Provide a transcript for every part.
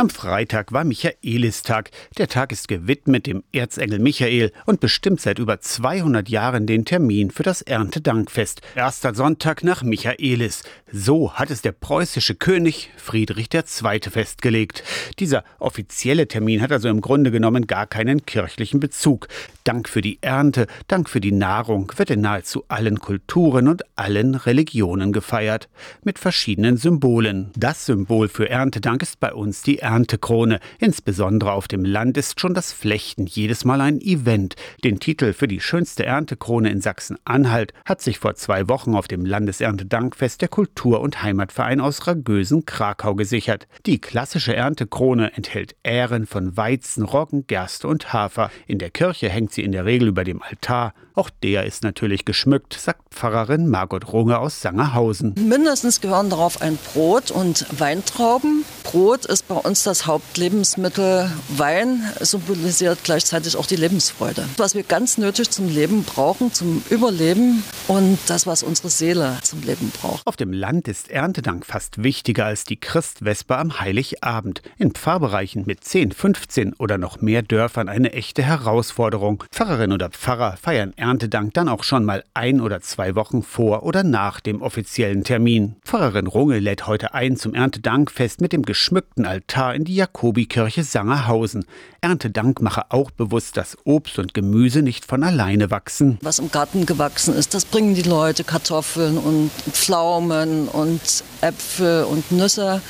Am Freitag war Michaelistag. Der Tag ist gewidmet dem Erzengel Michael und bestimmt seit über 200 Jahren den Termin für das Erntedankfest. Erster Sonntag nach Michaelis. So hat es der preußische König Friedrich II. festgelegt. Dieser offizielle Termin hat also im Grunde genommen gar keinen kirchlichen Bezug. Dank für die Ernte, Dank für die Nahrung wird in nahezu allen Kulturen und allen Religionen gefeiert. Mit verschiedenen Symbolen. Das Symbol für Erntedank ist bei uns die Erntekrone. Insbesondere auf dem Land ist schon das Flechten jedes Mal ein Event. Den Titel für die schönste Erntekrone in Sachsen-Anhalt hat sich vor zwei Wochen auf dem Landeserntedankfest der Kultur- und Heimatverein aus Ragösen-Krakau gesichert. Die klassische Erntekrone enthält Ähren von Weizen, Roggen, Gerste und Hafer. In der Kirche hängt sie in der Regel über dem Altar. Auch der ist natürlich geschmückt, sagt Pfarrerin Margot Runge aus Sangerhausen. Mindestens gehören darauf ein Brot und Weintrauben. Brot ist bei uns das Hauptlebensmittel. Wein symbolisiert gleichzeitig auch die Lebensfreude. Was wir ganz nötig zum Leben brauchen, zum Überleben und das, was unsere Seele zum Leben braucht. Auf dem Land ist Erntedank fast wichtiger als die Christvesper am Heiligabend. In Pfarrbereichen mit 10, 15 oder noch mehr Dörfern eine echte Herausforderung. Pfarrerin oder Pfarrer feiern Erntedank dann auch schon mal ein oder zwei Wochen vor oder nach dem offiziellen Termin. Pfarrerin Runge lädt heute ein zum Erntedankfest mit dem geschmückten Altar in die Jakobikirche Sangerhausen. Erntedank mache auch bewusst, dass Obst und Gemüse nicht von alleine wachsen. Was im Garten gewachsen ist, das bringen die Leute Kartoffeln und Pflaumen und Äpfel und Nüsse.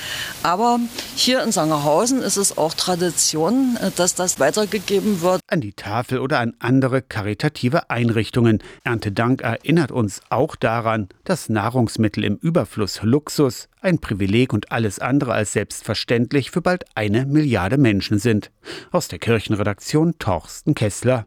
Aber hier in Sangerhausen ist es auch Tradition, dass das weitergegeben wird. An die Tafel oder an andere karitative Einrichtungen. Erntedank erinnert uns auch daran, dass Nahrungsmittel im Überfluss Luxus, ein Privileg und alles andere als selbstverständlich für bald eine Milliarde Menschen sind. Aus der Kirchenredaktion Torsten Kessler.